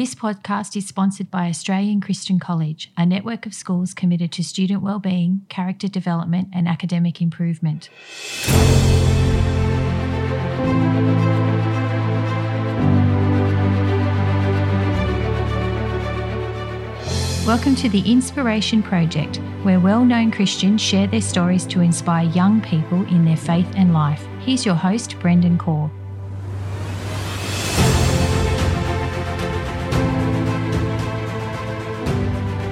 This podcast is sponsored by Australian Christian College, a network of schools committed to student wellbeing, character development, and academic improvement. Welcome to the Inspiration Project, where well known Christians share their stories to inspire young people in their faith and life. Here's your host, Brendan Corr.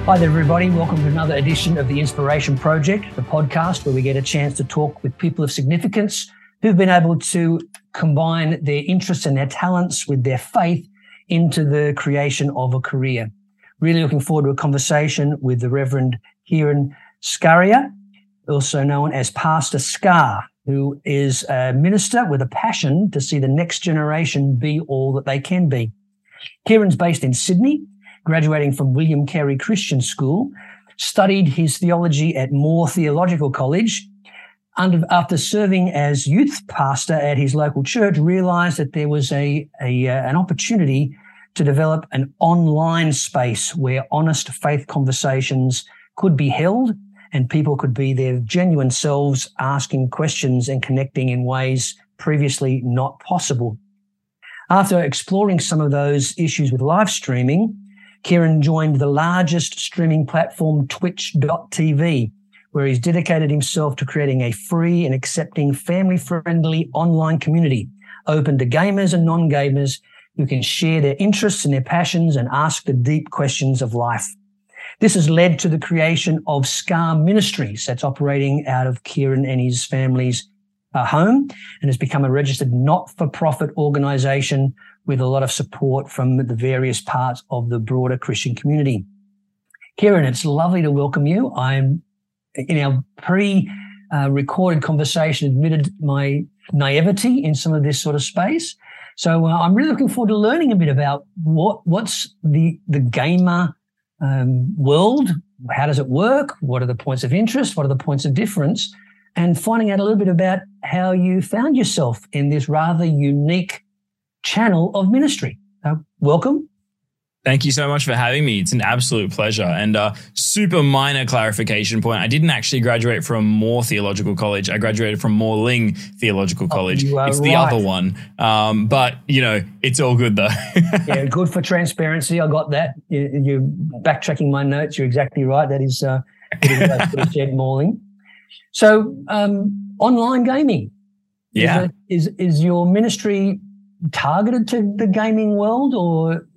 Hi there, everybody. Welcome to another edition of the Inspiration Project, the podcast where we get a chance to talk with people of significance who've been able to combine their interests and their talents with their faith into the creation of a career. Really looking forward to a conversation with the Reverend Kiran Skariah, also known as Pastor SKAR, who is a minister with a passion to see the next generation be all that they can be. Kieran's based in Sydney graduating from William Carey Christian School, studied his theology at Moore Theological College. Under, after serving as youth pastor at his local church, realized that there was a, a uh, an opportunity to develop an online space where honest faith conversations could be held and people could be their genuine selves, asking questions and connecting in ways previously not possible. After exploring some of those issues with live streaming, Kiran joined the largest streaming platform, twitch.tv, where he's dedicated himself to creating a free and accepting family friendly online community open to gamers and non gamers who can share their interests and their passions and ask the deep questions of life. This has led to the creation of SKAR Ministries that's operating out of Kiran and his family's uh, home and has become a registered not for profit organization with a lot of support from the various parts of the broader Christian community. Kiran, it's lovely to welcome you. I'm in our pre recorded conversation admitted my naivety in some of this sort of space. So uh, I'm really looking forward to learning a bit about what what's the the gamer um, world. How does it work? What are the points of interest? What are the points of difference? And finding out a little bit about how you found yourself in this rather unique channel of ministry. Uh, welcome. Thank you so much for having me. It's an absolute pleasure. And a uh, super minor clarification point. I didn't actually graduate from Moore Theological College. I graduated from Morling Theological oh, College. Oh, it's the other one. Um, but, you know, it's all good though. yeah, good for transparency. I got that. You, are backtracking my notes. You're exactly right. That is, uh, said Ling. So, um, online gaming. Yeah. Is, is, is your ministry targeted to the gaming world, or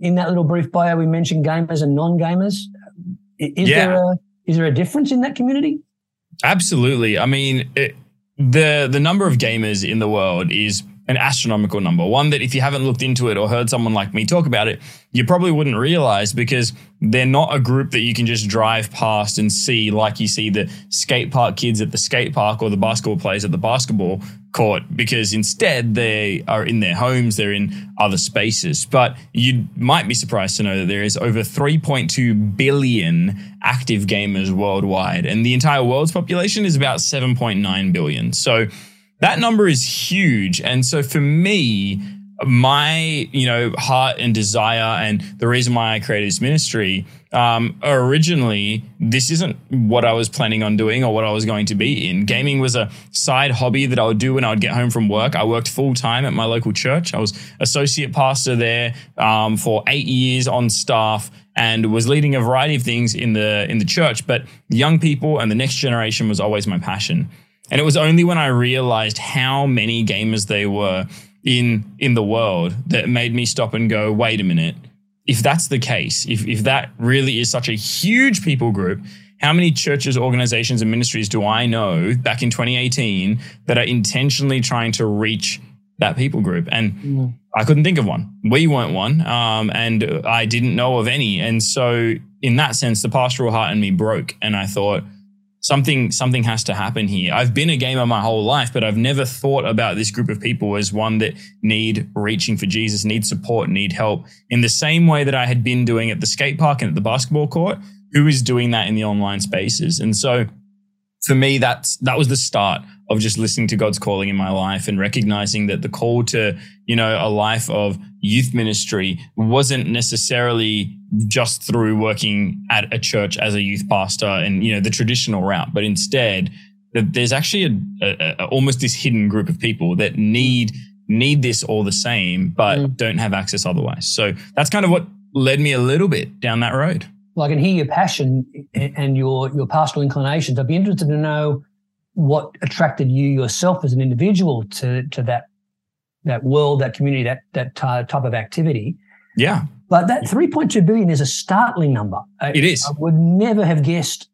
in that little brief bio we mentioned gamers and non-gamers? Is yeah. there a is there a difference in that community? Absolutely. I mean, it, the the number of gamers in the world is an astronomical number. One that if you haven't looked into it or heard someone like me talk about it, you probably wouldn't realize because they're not a group that you can just drive past and see like you see the skate park kids at the skate park or the basketball players at the basketball court because instead they are in their homes, they're in other spaces. But you might be surprised to know that there is over 3.2 billion active gamers worldwide and the entire world's population is about 7.9 billion. So that number is huge. And so for me, my you know heart and desire and the reason why I created this ministry um, originally this isn't what I was planning on doing or what I was going to be in. Gaming was a side hobby that I would do when I would get home from work. I worked full time at my local church. I was associate pastor there um, for eight years on staff and was leading a variety of things in the in the church. But young people and the next generation was always my passion. And it was only when I realized how many gamers there were in in the world that made me stop and go, wait a minute. If that's the case, if if that really is such a huge people group, how many churches, organizations, and ministries do I know back in 2018 that are intentionally trying to reach that people group? And mm. I couldn't think of one. We weren't one, um, and I didn't know of any. And so, in that sense, the pastoral heart in me broke, and I thought something something has to happen here. I've been a gamer my whole life, but I've never thought about this group of people as one that need reaching for Jesus, need support, need help in the same way that I had been doing at the skate park and at the basketball court. Who is doing that in the online spaces? And so for me, that's that was the start of just listening to God's calling in my life and recognizing that the call to, you know, a life of youth ministry wasn't necessarily just through working at a church as a youth pastor and, you know, the traditional route, but instead that there's actually a, a, a, almost this hidden group of people that need need this all the same, but mm. don't have access otherwise. So that's kind of what led me a little bit down that road. Well, I can hear your passion and your your pastoral inclinations. I'd be interested to know what attracted you yourself as an individual to to that that world, that community, that that type of activity. Yeah. But that 3.2 billion is a startling number. It is. I would never have guessed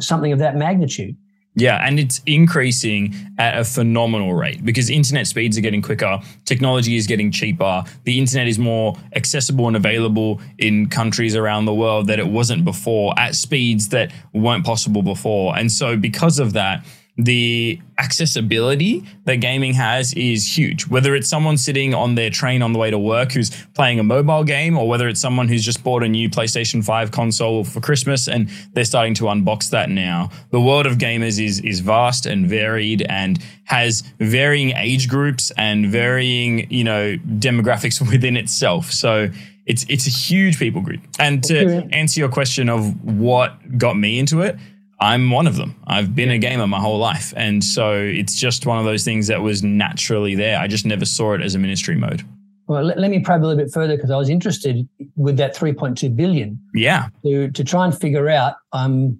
something of that magnitude. Yeah, and it's increasing at a phenomenal rate because internet speeds are getting quicker, technology is getting cheaper, the internet is more accessible and available in countries around the world that it wasn't before at speeds that weren't possible before. And so because of that, the accessibility that gaming has is huge. Whether it's someone sitting on their train on the way to work who's playing a mobile game, or whether it's someone who's just bought a new PlayStation 5 console for Christmas and they're starting to unbox that now. The world of gamers is is vast and varied and has varying age groups and varying, you know, demographics within itself. So it's it's a huge people group. And to answer your question of what got me into it, I'm one of them. I've been a gamer my whole life. And so it's just one of those things that was naturally there. I just never saw it as a ministry mode. Well, let, let me probe a little bit further because I was interested with that 3.2 billion. Yeah. To, to try and figure out, um,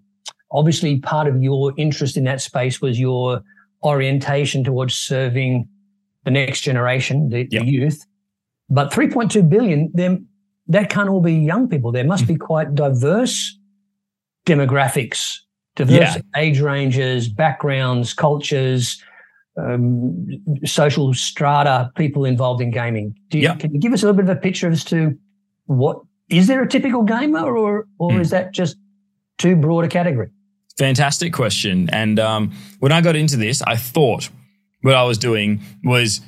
obviously, part of your interest in that space was your orientation towards serving the next generation, the, yep. the youth. But 3.2 billion, then that can't all be young people. There must be quite diverse demographics diverse yeah. age ranges, backgrounds, cultures, um, social strata, people involved in gaming. You, yep. Can you give us a little bit of a picture as to what is there a typical gamer, or or mm. is that just too broad a category? Fantastic question. And um, when I got into this, I thought what I was doing was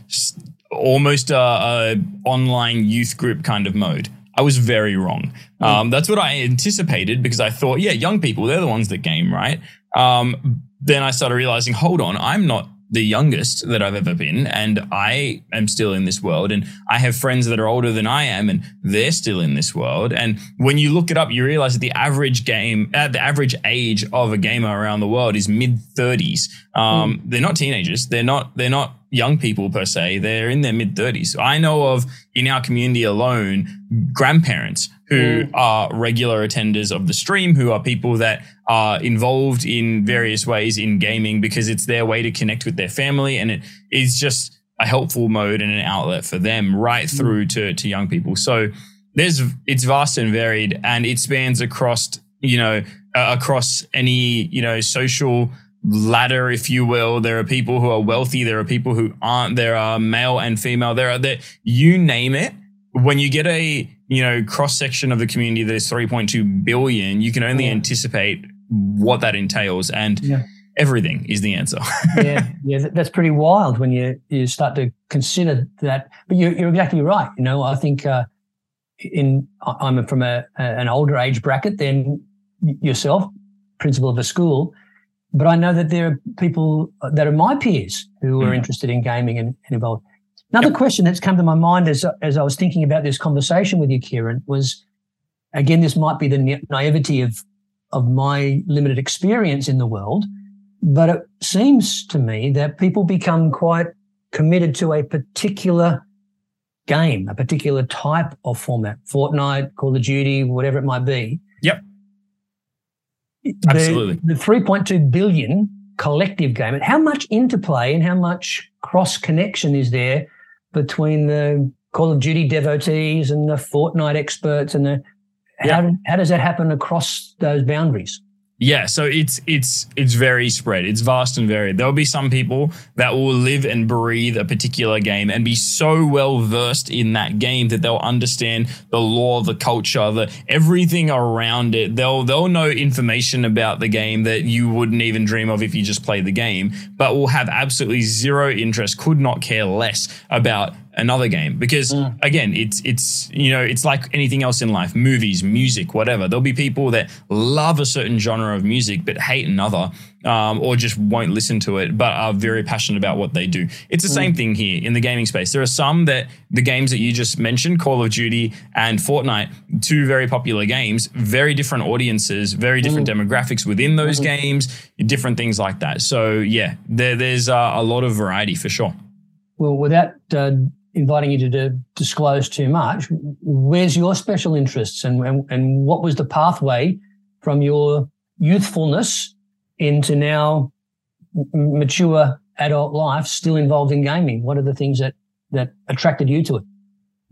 almost a, a online youth group kind of mode. I was very wrong. Hmm. Um, that's what I anticipated because I thought, yeah, young people, they're the ones that game, right? Um, then I started realizing, hold on, I'm not the youngest that I've ever been, and I am still in this world. And I have friends that are older than I am, and they're still in this world. And when you look it up, you realize that the average game, uh, the average age of a gamer around the world is mid 30s. Um, mm. They're not teenagers. They're not. They're not young people per se. They're in their mid 30s. I know of in our community alone grandparents who mm. are regular attenders of the stream, who are people that are involved in various ways in gaming because it's their way to connect with their family and it is just a helpful mode and an outlet for them right mm. through to, to young people. So there's it's vast and varied and it spans across, you know, uh, across any, you know, social ladder, if you will. There are people who are wealthy. There are people who aren't. There are male and female. There are there, you name it. When you get a, you know, cross section of the community that is 3.2 billion, you can only yeah. anticipate what that entails. And yeah. everything is the answer. yeah. Yeah. That's pretty wild when you, you start to consider that. But you're, you're exactly right. You know, I think, uh, in, I'm from a, an older age bracket than yourself, principal of a school but I know that there are people that are my peers who are mm. interested in gaming and, and involved. Another yep. question that's come to my mind as as I was thinking about this conversation with you, Kiran, was again this might be the naivety of of my limited experience in the world, but it seems to me that people become quite committed to a particular game, a particular type of format, Fortnite, Call of Duty, whatever it might be. Yep. Absolutely. The, the 3.2 billion collective game, how much interplay and how much cross connection is there between the Call of Duty devotees and the Fortnite experts and the how, how does that happen across those boundaries? Yeah, so it's it's it's very spread. It's vast and varied. There'll be some people that will live and breathe a particular game and be so well versed in that game that they'll understand the lore, the culture, the everything around it. They'll they'll know information about the game that you wouldn't even dream of if you just play the game, but will have absolutely zero interest, could not care less about another game because mm. again it's it's you know it's like anything else in life movies music whatever there'll be people that love a certain genre of music but hate another um, or just won't listen to it but are very passionate about what they do it's the mm. same thing here in the gaming space there are some that the games that you just mentioned call of duty and fortnite two very popular games very different audiences very different mm. demographics within those mm-hmm. games different things like that so yeah there, there's uh, a lot of variety for sure well, without uh, inviting you to, to, disclose too much, where's your special interests and, and, and what was the pathway from your youthfulness into now mature adult life still involved in gaming? What are the things that, that attracted you to it?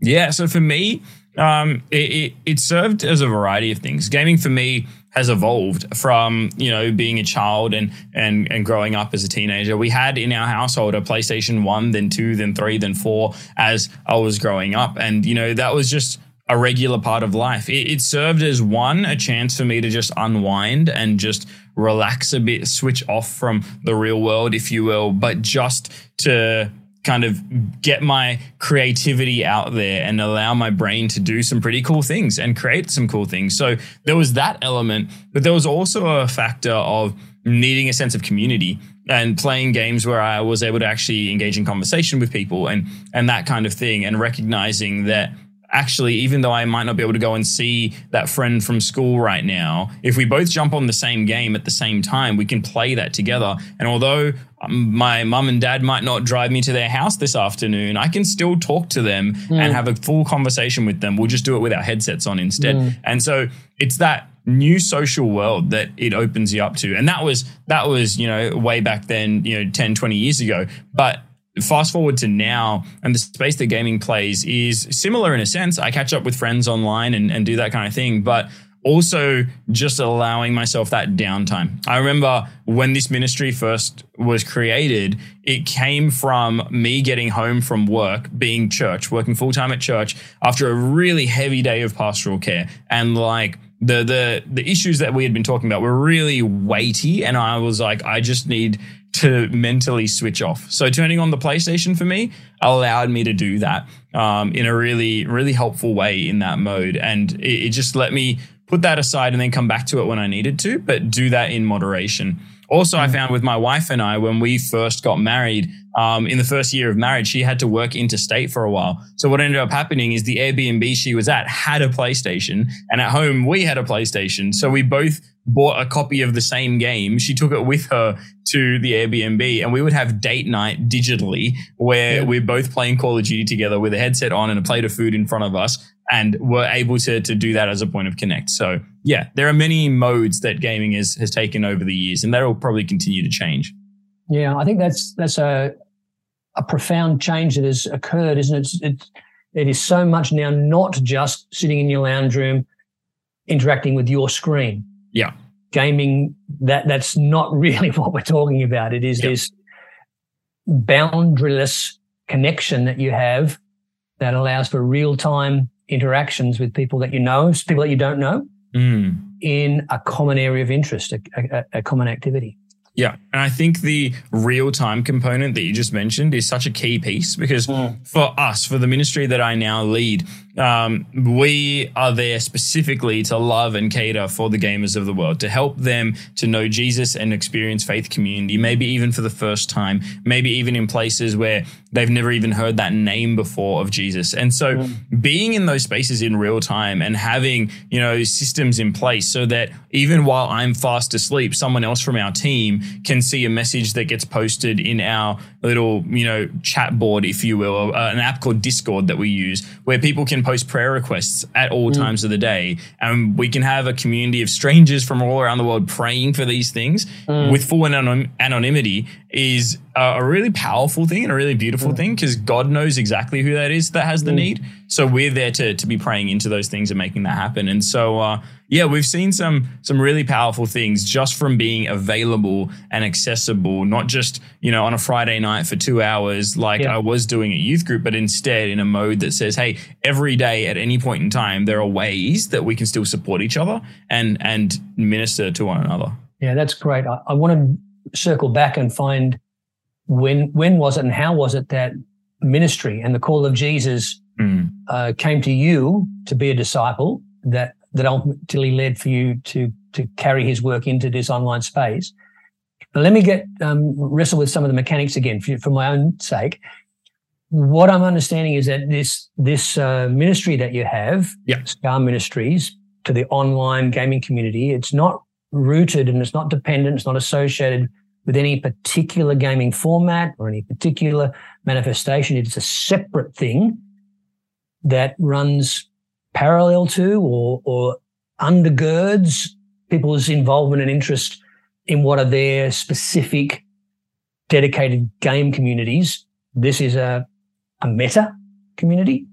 Yeah, so for me, um, it, it, it served as a variety of things. Gaming for me has evolved from you know being a child and and and growing up as a teenager. We had in our household a PlayStation One, then two, then three, then four as I was growing up, and you know that was just a regular part of life. It, it served as one a chance for me to just unwind and just relax a bit, switch off from the real world, if you will, but just to kind of get my creativity out there and allow my brain to do some pretty cool things and create some cool things. So there was that element, but there was also a factor of needing a sense of community and playing games where I was able to actually engage in conversation with people and and that kind of thing and recognizing that actually, even though I might not be able to go and see that friend from school right now, if we both jump on the same game at the same time, we can play that together. And although um, my mum and dad might not drive me to their house this afternoon, I can still talk to them mm. and have a full conversation with them. We'll just do it with our headsets on instead. Mm. And so it's that new social world that it opens you up to and that was that was you know way back then you know 10 20 years ago but fast forward to now and the space that gaming plays is similar in a sense. I catch up with friends online and, and do that kind of thing but also just allowing myself that downtime. I remember when this ministry first was created it came from me getting home from work being church working full-time at church after a really heavy day of pastoral care. And like the the the issues that we had been talking about were really weighty and i was like i just need to mentally switch off. So turning on the PlayStation for me allowed me to do that um, in a really, really helpful way in that mode. And it, it just let me put that aside and then come back to it when I needed to, but do that in moderation. Also, I mm. found with my wife and I, when we first got married, um, in the first year of marriage, she had to work interstate for a while. So what ended up happening is the Airbnb she was at had a PlayStation, and at home we had a PlayStation. So we both bought a copy of the same game. She took it with her to the Airbnb and we would have date night digitally where yeah. we're both playing Call of Duty together with a headset on and a plate of food in front of us and we're able to, to do that as a point of connect. So yeah, there are many modes that gaming has, has taken over the years and that will probably continue to change. Yeah, I think that's, that's a, a profound change that has occurred, isn't it? It's, it is so much now not just sitting in your lounge room interacting with your screen yeah. Gaming, that that's not really what we're talking about. It is yep. this boundaryless connection that you have that allows for real time interactions with people that you know, people that you don't know, mm. in a common area of interest, a, a, a common activity. Yeah. And I think the real time component that you just mentioned is such a key piece because mm. for us, for the ministry that I now lead, um, we are there specifically to love and cater for the gamers of the world, to help them to know Jesus and experience faith community, maybe even for the first time, maybe even in places where they've never even heard that name before of Jesus. And so mm. being in those spaces in real time and having, you know, systems in place so that even while I'm fast asleep, someone else from our team can see a message that gets posted in our little, you know, chat board, if you will, uh, an app called Discord that we use where people can post prayer requests at all mm. times of the day. And we can have a community of strangers from all around the world praying for these things mm. with full anonym- anonymity is a really powerful thing and a really beautiful mm. thing because God knows exactly who that is that has the mm. need. So we're there to, to be praying into those things and making that happen. And so, uh, yeah, we've seen some some really powerful things just from being available and accessible, not just you know on a Friday night for two hours like yeah. I was doing at youth group, but instead in a mode that says, hey, every day at any point in time, there are ways that we can still support each other and and minister to one another. Yeah, that's great. I, I want to circle back and find when when was it and how was it that ministry and the call of Jesus Mm. uh, came to you to be a disciple that that ultimately led for you to to carry his work into this online space. But let me get um, wrestle with some of the mechanics again for, for my own sake. What I'm understanding is that this this uh, ministry that you have, Yeah. SKAR Ministries, to the online gaming community, it's not rooted and it's not dependent, it's not associated with any particular gaming format or any particular manifestation. It's a separate thing that runs parallel to or, or undergirds people's involvement and interest in what are their specific dedicated game communities. This is a, a meta community.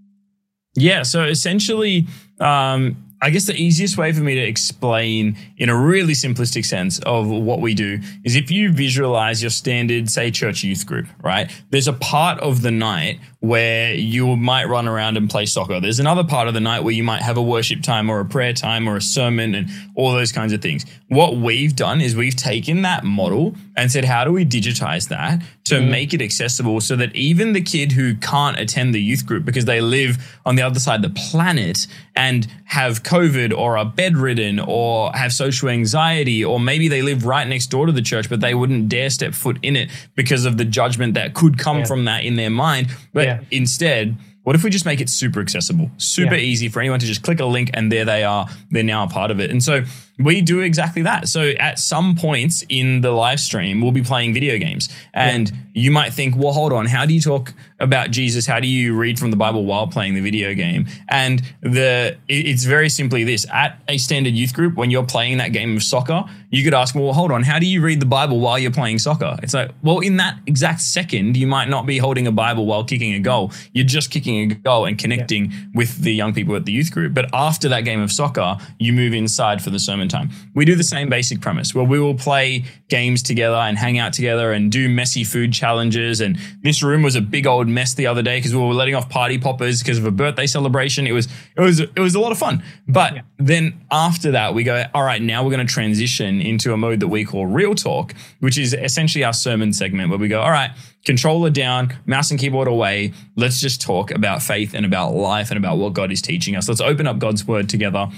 Yeah. So essentially, um, I guess the easiest way for me to explain in a really simplistic sense of what we do is if you visualize your standard, say, church youth group, right? There's a part of the night where you might run around and play soccer. There's another part of the night where you might have a worship time or a prayer time or a sermon and all those kinds of things. What we've done is we've taken that model and said, how do we digitize that to Mm. make it accessible so that even the kid who can't attend the youth group because they live on the other side of the planet and have COVID or are bedridden or have social anxiety, or maybe they live right next door to the church, but they wouldn't dare step foot in it because of the judgment that could come Yeah. from that in their mind. But Yeah. Instead, what if we just make it super accessible, super Yeah. easy for anyone to just click a link and there they are, they're now a part of it. And so we do exactly that. So at some points in the live stream, we'll be playing video games. And you might think, well, hold on, how do you talk about Jesus? How do you read from the Bible while playing the video game? And the it's very simply this at a standard youth group, when you're playing that game of soccer, you could ask, well, hold on, how do you read the Bible while you're playing soccer? It's like, well, in that exact second, you might not be holding a Bible while kicking a goal. You're just kicking a goal and connecting with the young people at the youth group. But after that game of soccer, you move inside for the sermon time. We do the same basic premise where we will play games together and hang out together and do messy food challenges. And this room was a big old mess the other day because we were letting off party poppers because of a birthday celebration. It was it was it was a lot of fun. But then after that, we go, all right, now we're going to transition into a mode that we call real talk, which is essentially our sermon segment where we go, all right, controller down, mouse and keyboard away. Let's just talk about faith and about life and about what God is teaching us. Let's open up God's word together.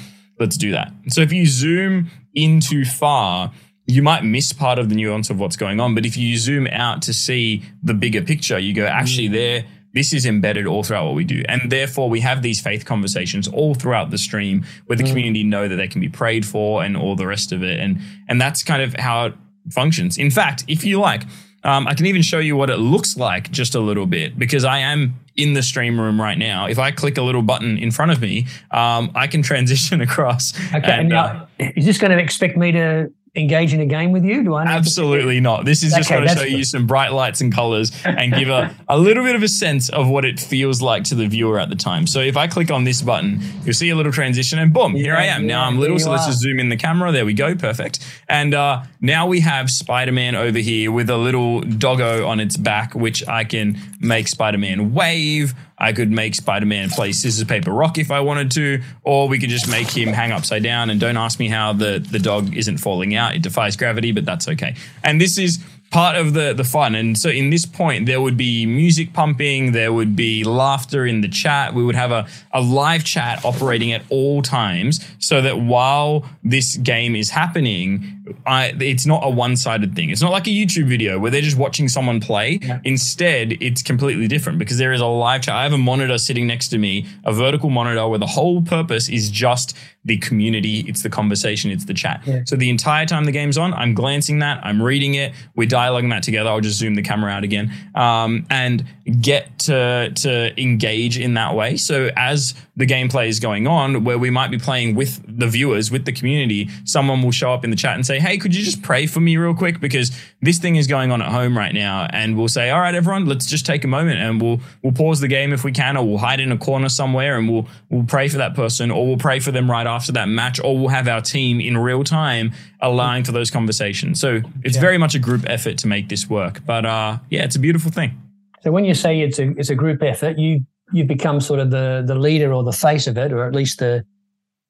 Let's do that. So if you zoom in too far, you might miss part of the nuance of what's going on. But if you zoom out to see the bigger picture, you go, actually, mm. there, this is embedded all throughout what we do. And therefore, we have these faith conversations all throughout the stream where the mm. community know that they can be prayed for and all the rest of it. And, and that's kind of how it functions. In fact, if you like, um, I can even show you what it looks like just a little bit because I am in the stream room right now. If I click a little button in front of me, um, I can transition across. Okay. and, uh, now, is this going to expect me to engage in a game with you? Do I? need to- Absolutely not. This is just Okay, going to show you some bright lights and colors and give a, a little bit of a sense of what it feels like to the viewer at the time. So if I click on this button, you'll see a little transition and boom, here I Yeah, am. Now I'm little, so let's are. just zoom in the camera. There we go. Perfect. And uh, now we have Spider-Man over here with a little doggo on its back, which I can make Spider-Man wave. I could make Spider-Man play scissors, paper, rock if I wanted to, or we could just make him hang upside down. And don't ask me how the, the dog isn't falling out. It defies gravity, but that's okay. And this is part of the the fun. And so in this point, there would be music pumping, there would be laughter in the chat. We would have a, a live chat operating at all times so that while this game is happening, I, it's not a one-sided thing. It's not like a YouTube video where they're just watching someone play. Instead, it's completely different because there is a live chat. I have a monitor sitting next to me, a vertical monitor where the whole purpose is just the community, it's the conversation, it's the chat. Yeah. So the entire time the game's on, I'm glancing that, I'm reading it, we're dialoguing that together. I'll just zoom the camera out again um, and get to to engage in that way. So as the gameplay is going on, where we might be playing with the viewers, with the community, someone will show up in the chat and say, "Hey, could you just pray for me real quick because this thing is going on at home right now?" And we'll say, "All right, everyone, let's just take a moment and we'll we'll pause the game if we can, or we'll hide in a corner somewhere and we'll we'll pray for that person, or we'll pray for them right after that match, or we'll have our team in real time allowing for those conversations. So it's Yeah. very much a group effort to make this work. But uh, yeah, it's a beautiful thing. So when you say it's a it's a group effort, you you become sort of the the leader or the face of it, or at least the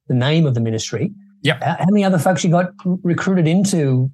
the name of the ministry. Yep. How, how many other folks you got recruited into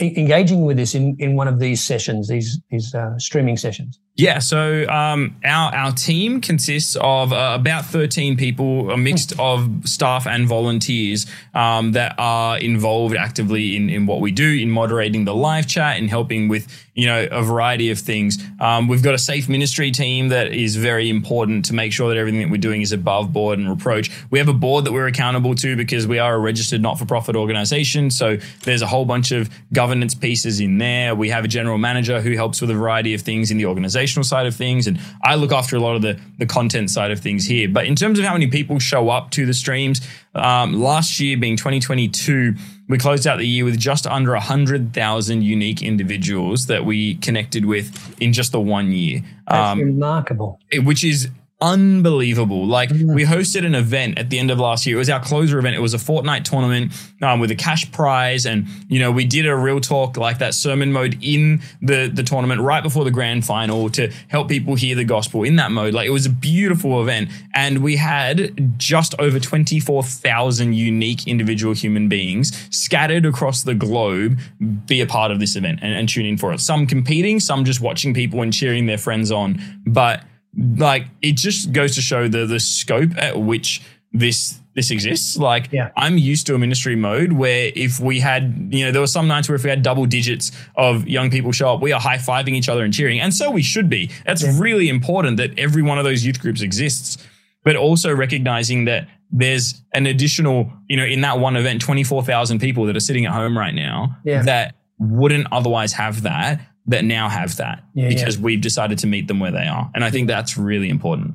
engaging with this in, in one of these sessions, these these uh, streaming sessions? Yeah, so um, our our team consists of uh, about thirteen people, a mix of staff and volunteers um, that are involved actively in in what we do, in moderating the live chat, and helping with you know a variety of things. Um, we've got a safe ministry team that is very important to make sure that everything that we're doing is above board and reproach. We have a board that we're accountable to because we are a registered not for profit organization. So there's a whole bunch of governance pieces in there. We have a general manager who helps with a variety of things in the organization side of things, and I look after a lot of the the content side of things here. But in terms of how many people show up to the streams, um, last year being 2022, we closed out the year with just under 100,000 unique individuals that we connected with in just the one year. That's um, remarkable. Which is unbelievable. Like mm. we hosted an event at the end of last year. It was our closer event. It was a Fortnite tournament um, with a cash prize, and you know we did a real talk like that sermon mode in the the tournament right before the grand final to help people hear the gospel in that mode. Like it was a beautiful event, and we had just over twenty four thousand unique individual human beings scattered across the globe be a part of this event and, and tune in for it. Some competing, some just watching people and cheering their friends on, but like it just goes to show the the scope at which this this exists. Like yeah. I'm used to a ministry mode where if we had, you know, there were some nights where if we had double digits of young people show up, we are high fiving each other and cheering. And so we should be. That's yeah. really important that every one of those youth groups exists. But also recognizing that there's an additional, you know, in that one event, 24,000 people that are sitting at home right now yeah. that wouldn't otherwise have that that now have that yeah, because yeah. we've decided to meet them where they are. And I think that's really important.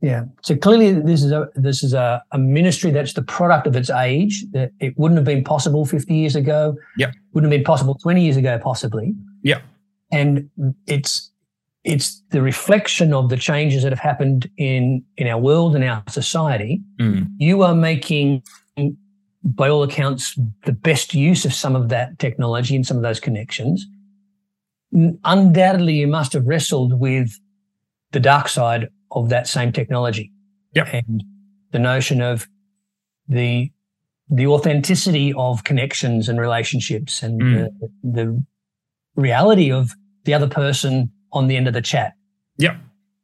Yeah. So clearly this is a this is a, a ministry that's the product of its age. That it wouldn't have been possible 50 years ago. Yeah. Wouldn't have been possible 20 years ago, possibly. Yeah. And it's it's the reflection of the changes that have happened in in our world and our society. Mm. You are making by all accounts the best use of some of that technology and some of those connections undoubtedly you must have wrestled with the dark side of that same technology. Yep. And the notion of the the authenticity of connections and relationships and mm. the, the reality of the other person on the end of the chat. Yep.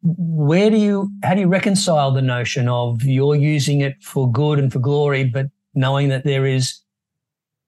Where do you how do you reconcile the notion of you're using it for good and for glory, but knowing that there is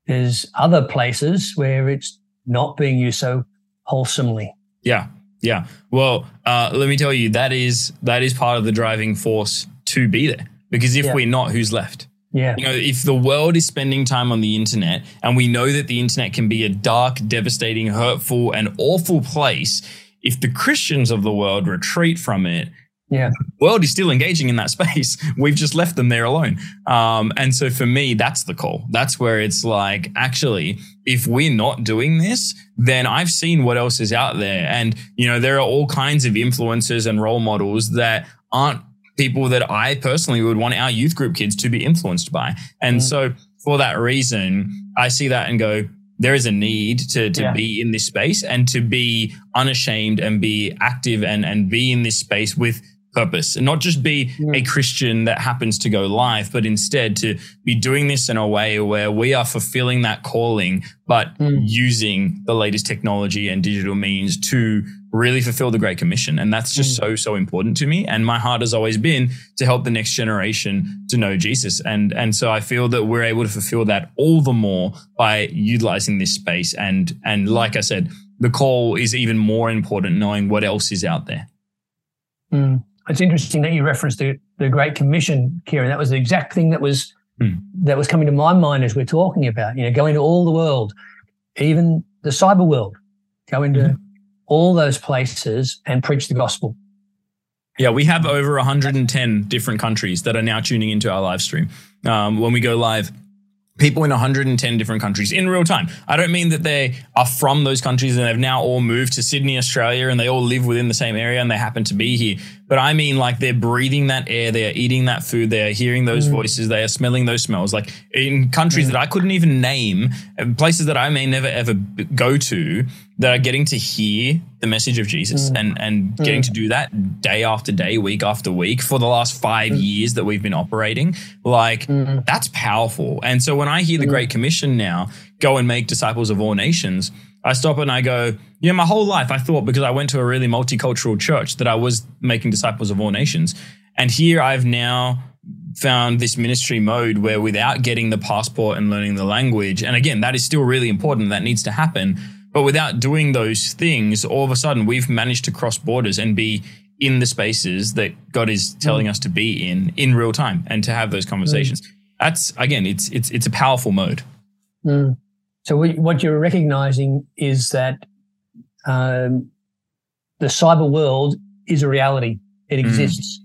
there's other places where it's not being used so wholesomely. Yeah. Yeah. Well, uh, let me tell you, that is that is part of the driving force to be there. Because if yeah. we're not, who's left? Yeah. You know, if the world is spending time on the internet and we know that the internet can be a dark, devastating, hurtful, and awful place, if the Christians of the world retreat from it, yeah. The world is still engaging in that space. We've just left them there alone. Um, and so for me, that's the call. That's where it's like, actually, if we're not doing this, then I've seen what else is out there. And, you know, there are all kinds of influencers and role models that aren't people that I personally would want our youth group kids to be influenced by. And mm. so for that reason, I see that and go, there is a need to, to yeah. be in this space and to be unashamed and be active and, and be in this space with purpose and not just be yeah. a Christian that happens to go live, but instead to be doing this in a way where we are fulfilling that calling, but mm. using the latest technology and digital means to really fulfill the Great Commission. And that's just mm. so, so important to me. And my heart has always been to help the next generation to know Jesus. And, and so I feel that we're able to fulfill that all the more by utilizing this space. And, and like I said, the call is even more important knowing what else is out there. Mm it's interesting that you referenced the, the Great Commission, Kiran. That was the exact thing that was mm. that was coming to my mind as we're talking about. You know, go into all the world, even the cyber world, go into mm. all those places and preach the gospel. Yeah, we have over 110 different countries that are now tuning into our live stream. Um, when we go live, people in 110 different countries in real time. I don't mean that they are from those countries and they've now all moved to Sydney, Australia, and they all live within the same area and they happen to be here. But I mean, like they're breathing that air, they are eating that food, they are hearing those mm. voices, they are smelling those smells. Like in countries mm. that I couldn't even name, places that I may never ever go to, that are getting to hear the message of Jesus mm. and and mm. getting to do that day after day, week after week for the last five mm. years that we've been operating. Like mm. that's powerful. And so when I hear the mm. Great Commission now, go and make disciples of all nations I stop and I go, yeah, my whole life I thought because I went to a really multicultural church that I was making disciples of all nations. And here I've now found this ministry mode where without getting the passport and learning the language, and again, that is still really important, that needs to happen. But without doing those things, all of a sudden we've managed to cross borders and be in the spaces that God is telling mm. us to be in in real time and to have those conversations. Mm. That's again, it's it's it's a powerful mode. Mm. So what you're recognizing is that um, the cyber world is a reality; it mm. exists,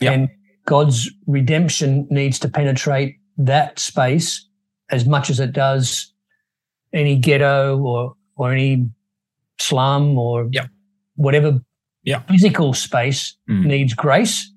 yep. and God's redemption needs to penetrate that space as much as it does any ghetto or or any slum or yep. whatever yep. physical space mm. needs grace.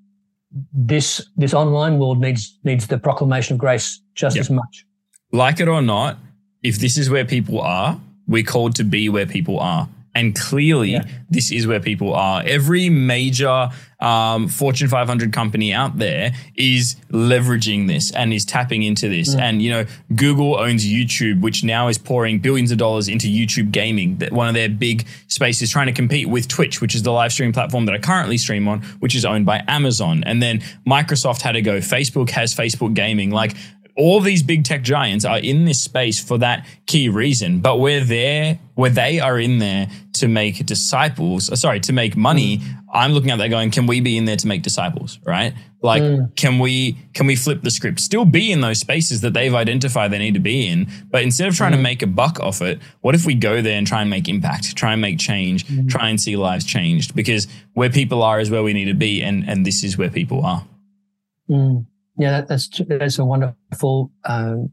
This this online world needs needs the proclamation of grace just as much. Like it or not, if this is where people are, we're called to be where people are. And clearly, yeah. this is where people are. Every major um, Fortune 500 company out there is leveraging this and is tapping into this. Mm. And, you know, Google owns YouTube, which now is pouring billions of dollars into YouTube gaming. That one of their big spaces trying to compete with Twitch, which is the live stream platform that I currently stream on, which is owned by Amazon. And then Microsoft had to go. Facebook has Facebook gaming. Like all these big tech giants are in this space for that key reason, but we're there, where they are in there to make disciples, uh, sorry, to make money. Mm. I'm looking at that going, can we be in there to make disciples, right? Like, mm. can we, can we flip the script, still be in those spaces that they've identified they need to be in, but instead of trying mm. to make a buck off it, what if we go there and try and make impact, try and make change, mm. try and see lives changed? Because where people are is where we need to be. And, and this is where people are. Mm yeah, that, that's that's a wonderful um,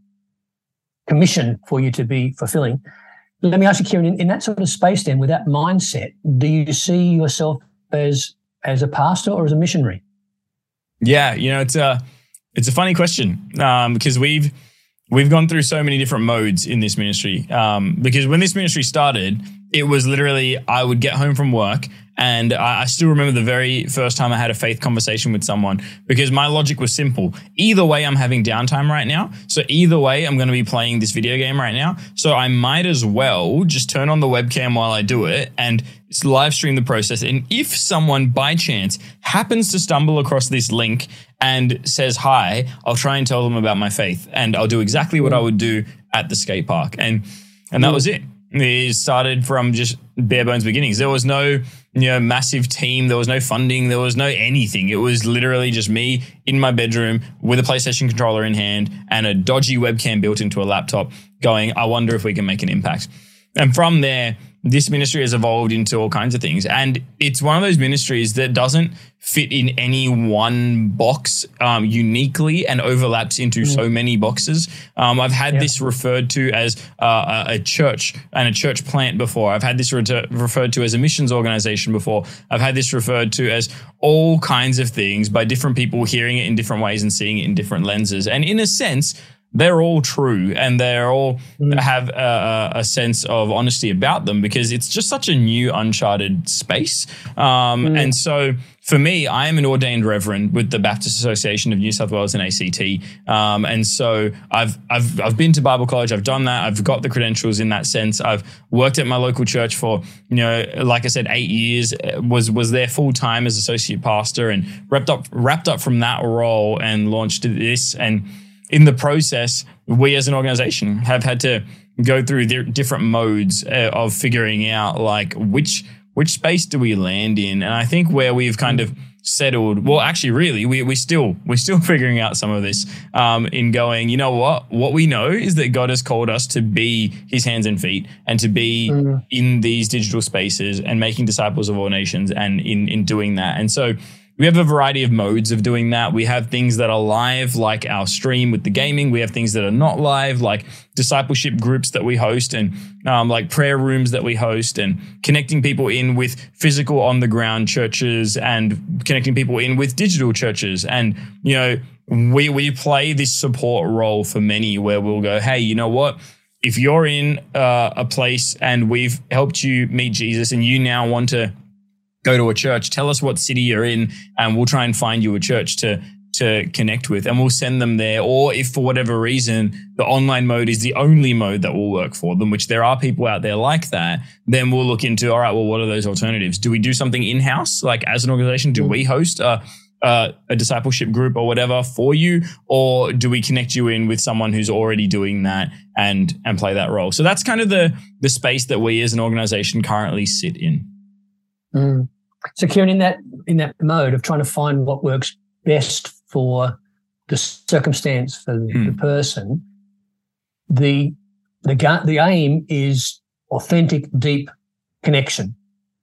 commission for you to be fulfilling. Let me ask you, Kiran, in, in, that sort of space, then, with that mindset, do you see yourself as as a pastor or as a missionary? Yeah, you know, it's a it's a funny question um, because we've we've gone through so many different modes in this ministry. Um, because when this ministry started, it was literally I would get home from work and I, I, still remember the very first time I had a faith conversation with someone because my logic was simple. Either way, I'm having downtime right now. So either way, I'm going to be playing this video game right now. So I might as well just turn on the webcam while I do it and live stream the process. And if someone by chance happens to stumble across this link and says hi, I'll try and tell them about my faith and I'll do exactly what I would do at the skate park. And and that was it. It started from just bare bones beginnings. There was no you know, massive team. There was no funding. There was no anything. It was literally just me in my bedroom with a PlayStation controller in hand and a dodgy webcam built into a laptop going, I wonder if we can make an impact. And from there, this ministry has evolved into all kinds of things. And it's one of those ministries that doesn't fit in any one box um, uniquely and overlaps into mm. so many boxes. Um, I've had yeah. this referred to as uh, a church and a church plant before. I've had this re- referred to as a missions organization before. I've had this referred to as all kinds of things by different people hearing it in different ways and seeing it in different lenses. And in a sense, they're all true and they're all mm. have a, a, sense of honesty about them because it's just such a new uncharted space um, mm. and so for me i am an ordained reverend with the baptist association of new south wales and act um, and so I've, I've i've been to bible college i've done that i've got the credentials in that sense i've worked at my local church for you know like i said eight years was was there full time as associate pastor and wrapped up wrapped up from that role and launched this and in the process, we as an organization have had to go through different modes uh, of figuring out like which which space do we land in, and I think where we've kind of settled. Well, actually, really, we we still we're still figuring out some of this. Um, in going, you know what? What we know is that God has called us to be His hands and feet, and to be mm. in these digital spaces and making disciples of all nations, and in in doing that. And so we have a variety of modes of doing that. We have things that are live, like our stream with the gaming. We have things that are not live, like discipleship groups that we host and um, like prayer rooms that we host and connecting people in with physical on the ground churches and connecting people in with digital churches. And, you know, we, we play this support role for many where we'll go, hey, you know what? If you're in uh, a place and we've helped you meet Jesus and you now want to go to a church, tell us what city you're in, and we'll try and find you a church to to connect with, and we'll send them there. Or if for whatever reason the online mode is the only mode that will work for them, which there are people out there like that, then we'll look into all right, well, what are those alternatives? Do we do something in house, like as an organization? Do we host a uh, a discipleship group or whatever for you, or do we connect you in with someone who's already doing that and and play that role? So that's kind of the the space that we as an organization currently sit in. Mm. So, Kiran, in that in that mode of trying to find what works best for the circumstance for mm. the person, the the the aim is authentic, deep connection.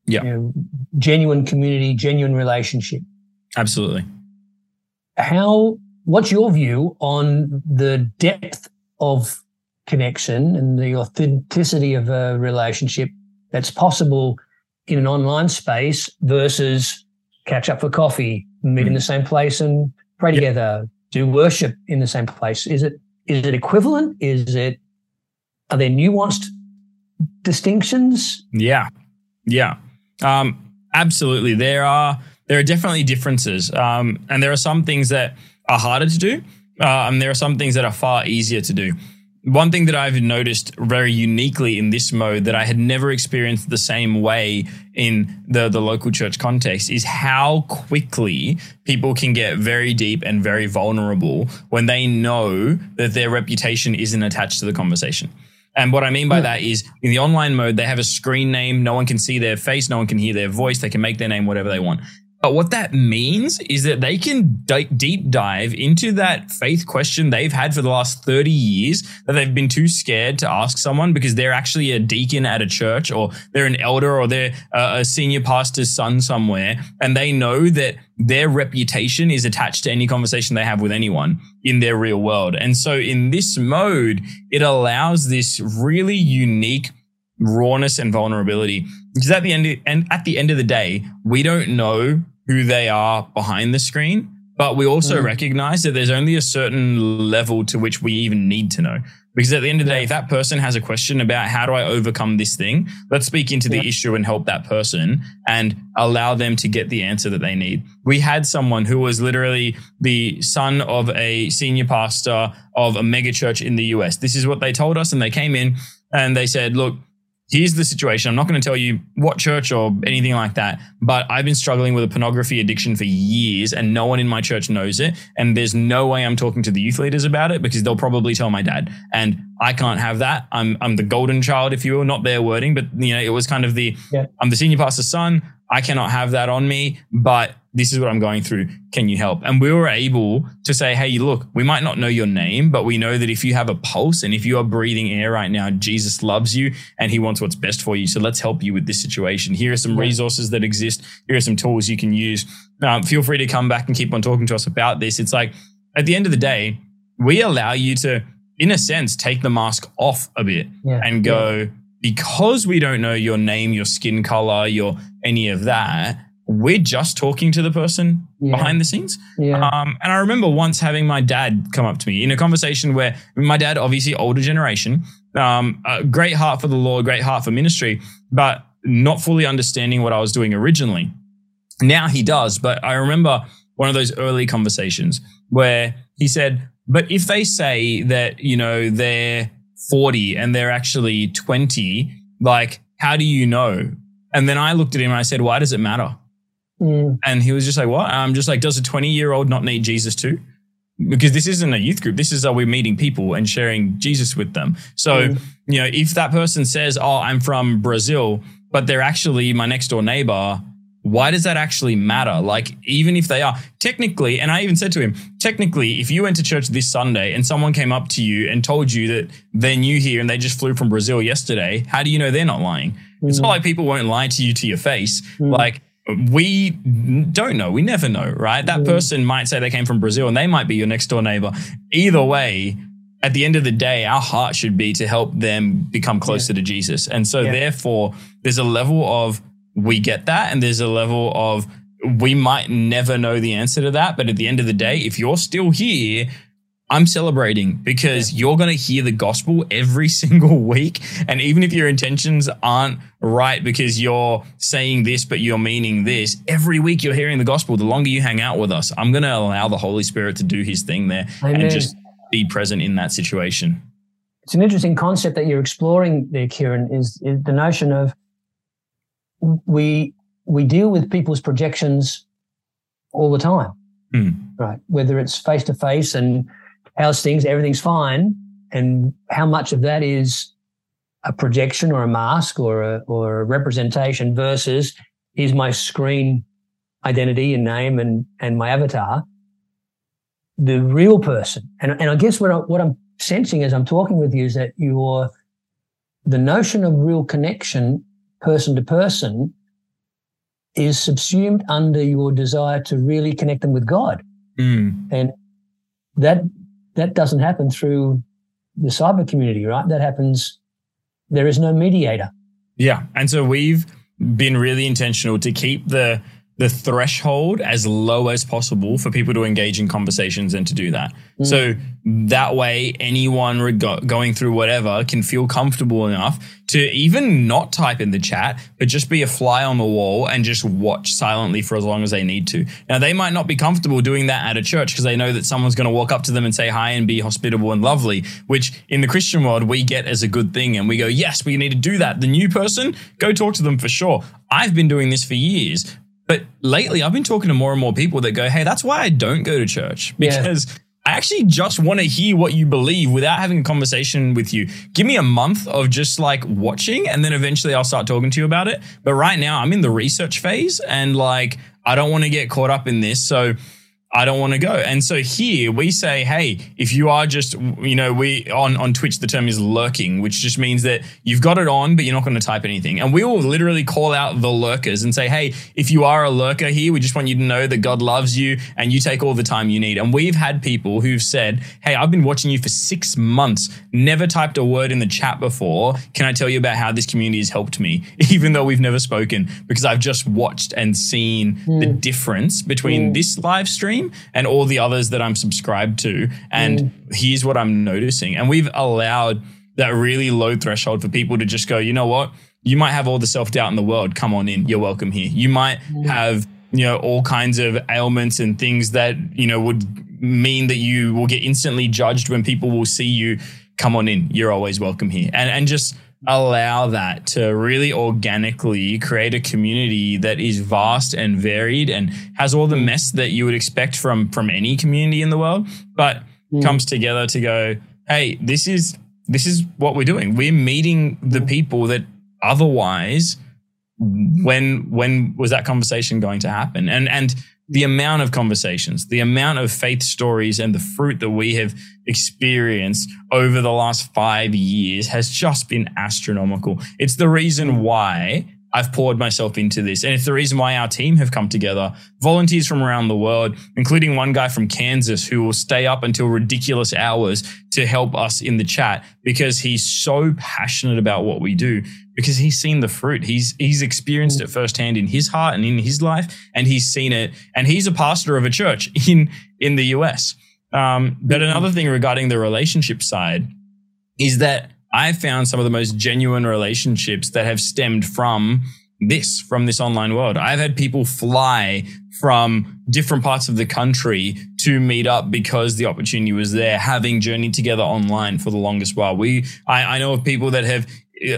Yeah, you know, genuine community, genuine relationship. Absolutely. How? What's your view on the depth of connection and the authenticity of a relationship that's possible in an online space versus catch up for coffee, meet mm. in the same place and pray yep. together, do worship in the same place? Is it is it equivalent? Is it are there nuanced distinctions? Yeah, yeah, um, absolutely. There are there are definitely differences, um, and there are some things that are harder to do, uh, and there are some things that are far easier to do. One thing that I've noticed very uniquely in this mode that I had never experienced the same way in the, the local church context is how quickly people can get very deep and very vulnerable when they know that their reputation isn't attached to the conversation. And what I mean by hmm. that is in the online mode, they have a screen name. No one can see their face. No one can hear their voice. They can make their name whatever they want. But what that means is that they can d- deep dive into that faith question they've had for the last 30 years that they've been too scared to ask someone because they're actually a deacon at a church or they're an elder or they're a senior pastor's son somewhere. And they know that their reputation is attached to any conversation they have with anyone in their real world. And so in this mode, it allows this really unique rawness and vulnerability because at the end and at the end of the day, we don't know who they are behind the screen, but we also mm. recognize that there's only a certain level to which we even need to know. Because at the end of the day, if that person has a question about how do I overcome this thing, let's speak into the yeah. issue and help that person and allow them to get the answer that they need. We had someone who was literally the son of a senior pastor of a mega church in the US. This is what they told us. And they came in and they said, look, here's the situation. I'm not going to tell you what church or anything like that, but I've been struggling with a pornography addiction for years and no one in my church knows it. And there's no way I'm talking to the youth leaders about it because they'll probably tell my dad. And I can't have that. I'm, I'm the golden child, if you will, not their wording, but you know, it was kind of the, yeah. I'm the senior pastor's son. I cannot have that on me, but this is what I'm going through. Can you help? And we were able to say, hey, look, we might not know your name, but we know that if you have a pulse and if you are breathing air right now, Jesus loves you and he wants what's best for you. So let's help you with this situation. Here are some resources that exist. Here are some tools you can use. Um, feel free to come back and keep on talking to us about this. It's like at the end of the day, we allow you to, in a sense, take the mask off a bit yeah. and go, yeah. because we don't know your name, your skin color, your any of that we're just talking to the person yeah. behind the scenes. Yeah. Um, and I remember once having my dad come up to me in a conversation where my dad, obviously older generation, um, great heart for the Lord, great heart for ministry, but not fully understanding what I was doing originally. Now he does, but I remember one of those early conversations where he said, but if they say that, you know, they're 40 and they're actually 20, like, how do you know? And then I looked at him and I said, why does it matter? Mm. And he was just like, what? I'm just like, does a 20 year old not need Jesus too? Because this isn't a youth group. This is, are we're meeting people and sharing Jesus with them? So, mm. you know, if that person says, oh, I'm from Brazil, but they're actually my next door neighbor, why does that actually matter? Like, even if they are technically, and I even said to him, technically, if you went to church this Sunday and someone came up to you and told you that they're new here and they just flew from Brazil yesterday, how do you know they're not lying? Mm. It's not like people won't lie to you to your face. Mm. Like, we don't know. We never know, right? That person might say they came from Brazil and they might be your next door neighbor. Either way, at the end of the day, our heart should be to help them become closer yeah. to Jesus. And so, yeah. therefore, there's a level of we get that, and there's a level of we might never know the answer to that. But at the end of the day, if you're still here, I'm celebrating because you're going to hear the gospel every single week. And even if your intentions aren't right because you're saying this, but you're meaning this, every week you're hearing the gospel. The longer you hang out with us, I'm going to allow the Holy Spirit to do his thing there Amen. and just be present in that situation. It's an interesting concept that you're exploring there, Kiran, is, is the notion of we, we deal with people's projections all the time. Mm. Right. Whether it's face to face and how's things? Everything's fine. And how much of that is a projection or a mask or a, or a representation versus is my screen identity and name and, and my avatar the real person. And, and I guess what, I, what I'm sensing as I'm talking with you is that your, the notion of real connection person to person is subsumed under your desire to really connect them with God. Mm. And that that doesn't happen through the cyber community, right? That happens, there is no mediator. Yeah. And so we've been really intentional to keep the the threshold as low as possible for people to engage in conversations and to do that. Mm. So that way, anyone reg- going through whatever can feel comfortable enough to even not type in the chat, but just be a fly on the wall and just watch silently for as long as they need to. Now, they might not be comfortable doing that at a church because they know that someone's going to walk up to them and say hi and be hospitable and lovely, which in the Christian world, we get as a good thing. And we go, yes, we need to do that. The new person, go talk to them for sure. I've been doing this for years, but lately, I've been talking to more and more people that go, hey, that's why I don't go to church because. Yeah. I actually just want to hear what you believe without having a conversation with you. Give me a month of just like watching and then eventually I'll start talking to you about it. But right now I'm in the research phase and like I don't want to get caught up in this. So I don't want to go. And so here we say, hey, if you are just, you know, we on, on Twitch, the term is lurking, which just means that you've got it on, but you're not going to type anything. And we will literally call out the lurkers and say, hey, if you are a lurker here, we just want you to know that God loves you and you take all the time you need. And we've had people who've said, hey, I've been watching you for six months, never typed a word in the chat before. Can I tell you about how this community has helped me, even though we've never spoken, because I've just watched and seen mm. the difference between mm. this live stream and all the others that I'm subscribed to. And mm. here's what I'm noticing. And we've allowed that really low threshold for people to just go, you know what? You might have all the self doubt in the world. Come on in. You're welcome here. You might mm. have, you know, all kinds of ailments and things that, you know, would mean that you will get instantly judged when people will see you. Come on in. You're always welcome here. And, and just, allow that to really organically create a community that is vast and varied and has all the mess that you would expect from from any community in the world but mm. comes together to go hey this is this is what we're doing. We're meeting the people that otherwise when when was that conversation going to happen? And and the amount of conversations, the amount of faith stories, and the fruit that we have experienced over the last five years has just been astronomical. It's the reason why I've poured myself into this. And it's the reason why our team have come together. Volunteers from around the world, including one guy from Kansas who will stay up until ridiculous hours to help us in the chat because he's so passionate about what we do because he's seen the fruit. He's he's experienced it firsthand in his heart and in his life and he's seen it and he's a pastor of a church in in the US. Um, but another thing regarding the relationship side is that I found some of the most genuine relationships that have stemmed from this, from this online world. I've had people fly from different parts of the country to meet up because the opportunity was there, having journeyed together online for the longest while. We, I, I know of people that have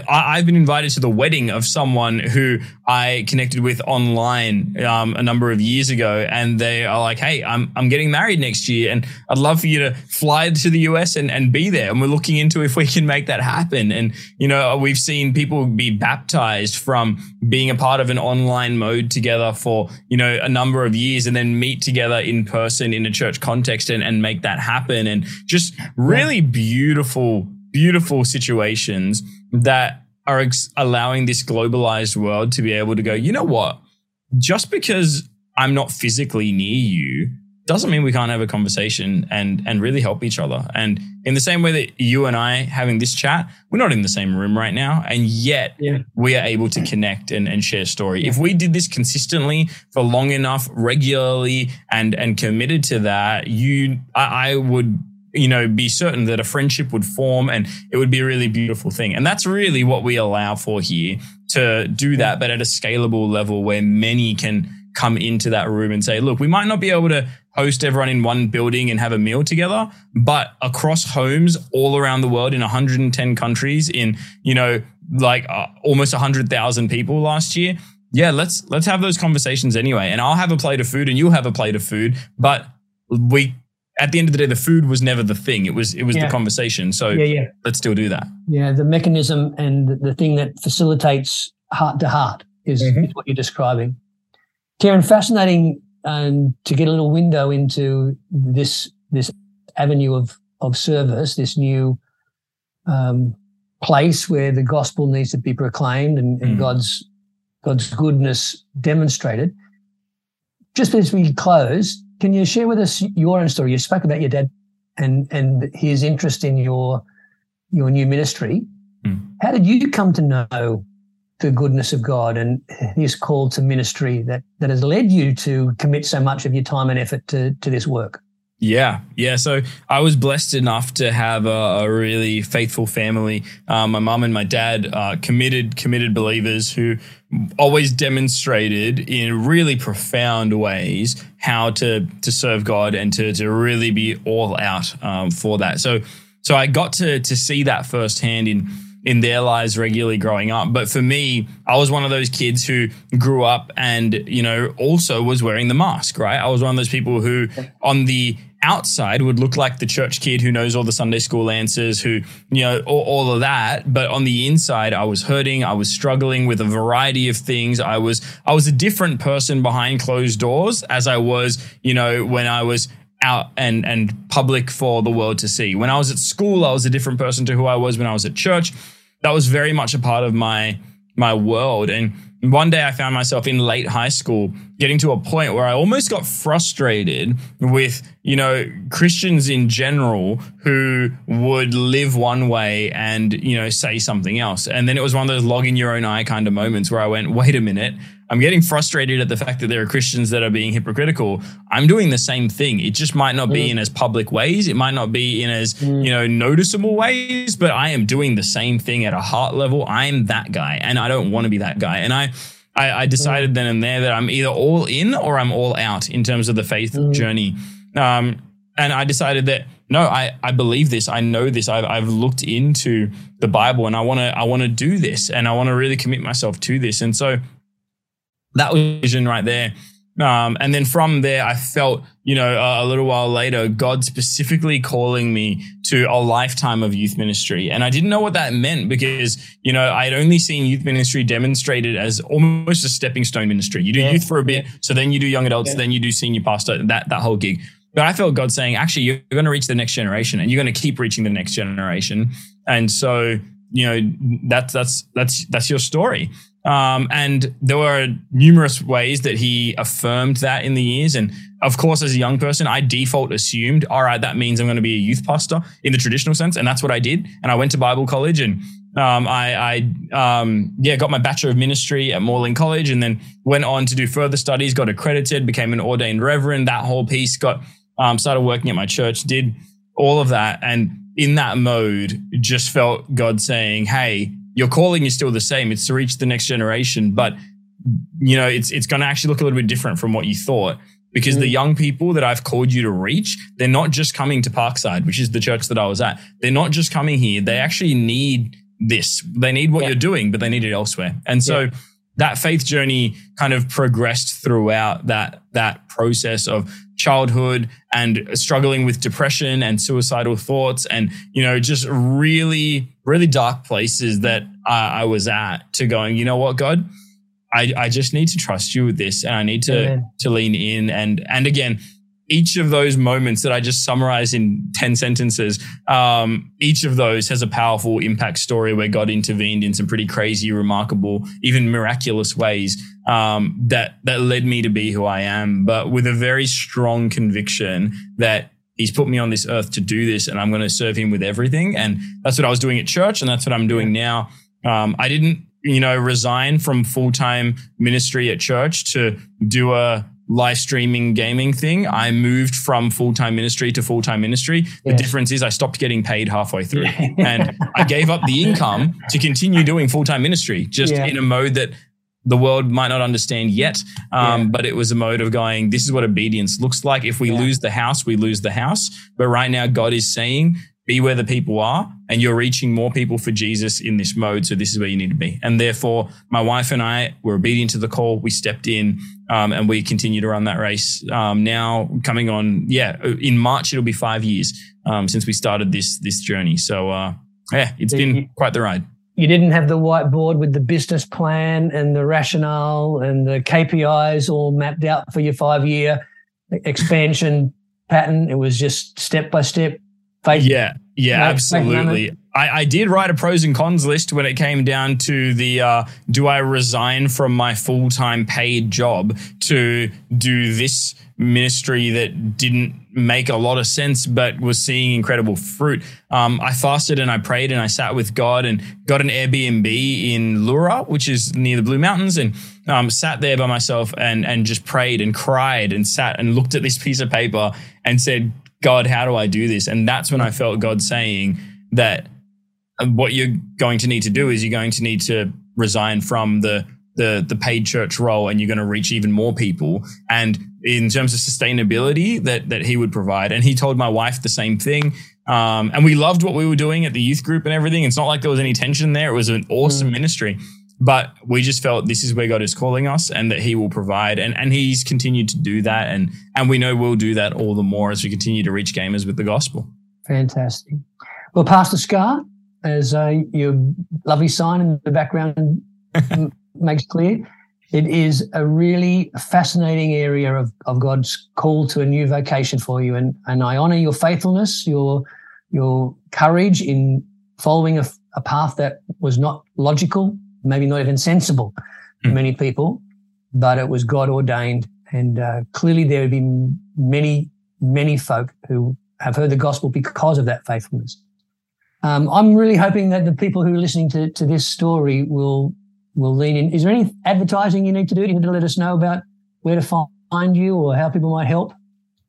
I've been invited to the wedding of someone who I connected with online um, a number of years ago, and they are like, "Hey, I'm I'm getting married next year, and I'd love for you to fly to the US and, and be there." And we're looking into if we can make that happen. And you know, we've seen people be baptized from being a part of an online mode together for you know a number of years, and then meet together in person in a church context and, and make that happen, and just really beautiful, beautiful situations that are ex- allowing this globalized world to be able to go, you know what? Just because I'm not physically near you doesn't mean we can't have a conversation and and really help each other. And in the same way that you and I having this chat, we're not in the same room right now, and yet yeah. we are able to connect and, and share story. Yeah. If we did this consistently for long enough, regularly, and and committed to that, you I, I would you know, be certain that a friendship would form and it would be a really beautiful thing. And that's really what we allow for here to do that, but at a scalable level where many can come into that room and say, look, we might not be able to host everyone in one building and have a meal together, but across homes all around the world in 110 countries in, you know, like uh, almost 100,000 people last year. Yeah, let's let's have those conversations anyway. And I'll have a plate of food and you'll have a plate of food, but we at the end of the day, the food was never the thing. It was it was yeah. the conversation. So yeah, yeah. let's still do that. Yeah, the mechanism and the thing that facilitates heart to heart is, mm-hmm. is what you're describing. Kiran, fascinating um, to get a little window into this this avenue of of service, this new um, place where the gospel needs to be proclaimed and, and mm. God's God's goodness demonstrated. Just as we close, can you share with us your own story? You spoke about your dad and and his interest in your your new ministry. Mm. How did you come to know the goodness of God and His call to ministry that that has led you to commit so much of your time and effort to to this work? Yeah, yeah. So I was blessed enough to have a, a really faithful family. Um, my mom and my dad, uh, committed, committed believers who always demonstrated in really profound ways how to to serve God and to to really be all out um, for that. So so I got to to see that firsthand in in their lives regularly growing up. But for me, I was one of those kids who grew up and, you know, also was wearing the mask, right? I was one of those people who on the outside would look like the church kid who knows all the Sunday school answers, who, you know, all, all, of that. But on the inside, I was hurting. I was struggling with a variety of things. I was, I was a different person behind closed doors as I was, you know, when I was out and, and public for the world to see. When I was at school, I was a different person to who I was when I was at church. That was very much a part of my, my world. And one day I found myself in late high school getting to a point where I almost got frustrated with, you know, Christians in general who would live one way and, you know, say something else. And then it was one of those log in your own eye kind of moments where I went, wait a minute, I'm getting frustrated at the fact that there are Christians that are being hypocritical. I'm doing the same thing. It just might not be mm. in as public ways. It might not be in as, mm. you know, noticeable ways, but I am doing the same thing at a heart level. I'm that guy and I don't want to be that guy. And I, I, I decided mm. then and there that I'm either all in or I'm all out in terms of the faith mm. journey. Um, and I decided that no, I, I believe this. I know this. I've, I've looked into the Bible and I want to, I want to do this and I want to really commit myself to this. And so that was vision right there. Um, and then from there, I felt, you know, a, a, little while later, God specifically calling me to a lifetime of youth ministry. And I didn't know what that meant because, you know, I had only seen youth ministry demonstrated as almost a stepping stone ministry. You do yeah. youth for a bit, so then you do young adults, yeah. then you do senior pastor, that, that whole gig. But I felt God saying, actually, you're going to reach the next generation and you're going to keep reaching the next generation. And so, you know, that's, that's, that's, that's your story. Um, and there were numerous ways that he affirmed that in the years. And of course, as a young person, I default assumed, all right, that means I'm going to be a youth pastor in the traditional sense. And that's what I did. And I went to Bible college and um, I, I um, yeah, got my Bachelor of Ministry at Morling College and then went on to do further studies, got accredited, became an ordained reverend. That whole piece got, um, started working at my church, did all of that. And in that mode, just felt God saying, hey, your calling is still the same. It's to reach the next generation, but you know, it's it's going to actually look a little bit different from what you thought because mm. the young people that I've called you to reach, they're not just coming to Parkside, which is the church that I was at. They're not just coming here. They actually need this. They need what yeah. you're doing, but they need it elsewhere. And so yeah. that faith journey kind of progressed throughout that that process of childhood and struggling with depression and suicidal thoughts and you know just really really dark places that I, I was at to going you know what god I, I just need to trust you with this and i need to Amen. to lean in and and again each of those moments that I just summarized in 10 sentences, um, each of those has a powerful impact story where God intervened in some pretty crazy, remarkable, even miraculous ways um, that, that led me to be who I am, but with a very strong conviction that He's put me on this earth to do this and I'm going to serve Him with everything. And that's what I was doing at church and that's what I'm doing now. Um, I didn't, you know, resign from full time ministry at church to do a live streaming gaming thing, I moved from full time ministry to full time ministry. The difference is I stopped getting paid halfway through and I gave up the income to continue doing full time ministry, just yeah. in a mode that the world might not understand yet. Um, yeah. But it was a mode of going, this is what obedience looks like. If we yeah. lose the house, we lose the house. But right now, God is saying, be where the people are and you're reaching more people for Jesus in this mode. So this is where you need to be. And therefore, my wife and I were obedient to the call. We stepped in um, and we continue to run that race. Um, now coming on, yeah, in March, it'll be five years um, since we started this, this journey. So, uh, yeah, it's been quite the ride. You didn't have the whiteboard with the business plan and the rationale and the KPIs all mapped out for your five year expansion pattern. It was just step by step Faith, yeah, yeah, absolutely. I, I, did write a pros and cons list when it came down to the uh, do I resign from my full time paid job to do this ministry that didn't make a lot of sense but was seeing incredible fruit. Um, I fasted and I prayed and I sat with God and got an Airbnb in Leura, which is near the Blue Mountains, and um, sat there by myself and and just prayed and cried and sat and looked at this piece of paper and said, God, how do I do this? And that's when I felt God saying that what you're going to need to do is you're going to need to resign from the the the paid church role and you're going to reach even more people and in terms of sustainability that that he would provide and he told my wife the same thing um, and we loved what we were doing at the youth group and everything it's not like there was any tension there it was an awesome mm. ministry but we just felt this is where God is calling us and that he will provide. And, and he's continued to do that. And, and we know we'll do that all the more as we continue to reach gamers with the gospel. Fantastic. Well, Pastor SKAR, as uh, your lovely sign in the background makes clear, it is a really fascinating area of, of God's call to a new vocation for you. And, and I honor your faithfulness, your, your courage in following a, a path that was not logical, maybe not even sensible to mm. many people, but it was God ordained. And uh, clearly there have been many, many folk who have heard the gospel because of that faithfulness. Um, I'm really hoping that the people who are listening to, to this story will will lean in. Is there any advertising you need to do? Do you need to let us know about where to find you or how people might help?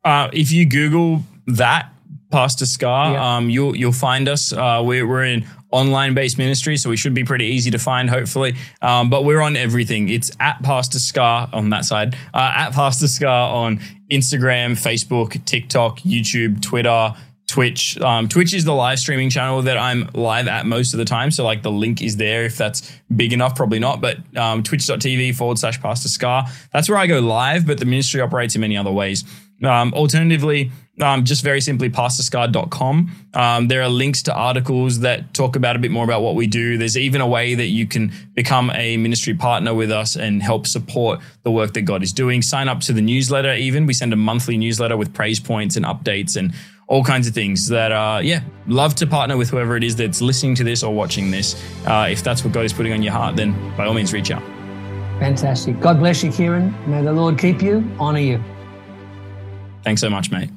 Uh, if you Google that, Pastor SKAR, yeah. um, you'll you'll find us. Uh, we're, we're in online based ministry, so we should be pretty easy to find, hopefully. Um, but we're on everything. It's at Pastor SKAR on that side, uh, at Pastor SKAR on Instagram, Facebook, TikTok, YouTube, Twitter. Twitch. Um, Twitch is the live streaming channel that I'm live at most of the time. So, like, the link is there if that's big enough, probably not. But um, twitch.tv forward slash Pastor SKAR. That's where I go live, but the ministry operates in many other ways. Um, alternatively, um, just very simply pastorscar.com. Um, there are links to articles that talk about a bit more about what we do. There's even a way that you can become a ministry partner with us and help support the work that God is doing. Sign up to the newsletter, even. We send a monthly newsletter with praise points and updates and all kinds of things that are, yeah, love to partner with whoever it is that's listening to this or watching this. Uh, if that's what God is putting on your heart, then by all means reach out. Fantastic. God bless you, Kiran. May the Lord keep you, honor you. Thanks so much, mate.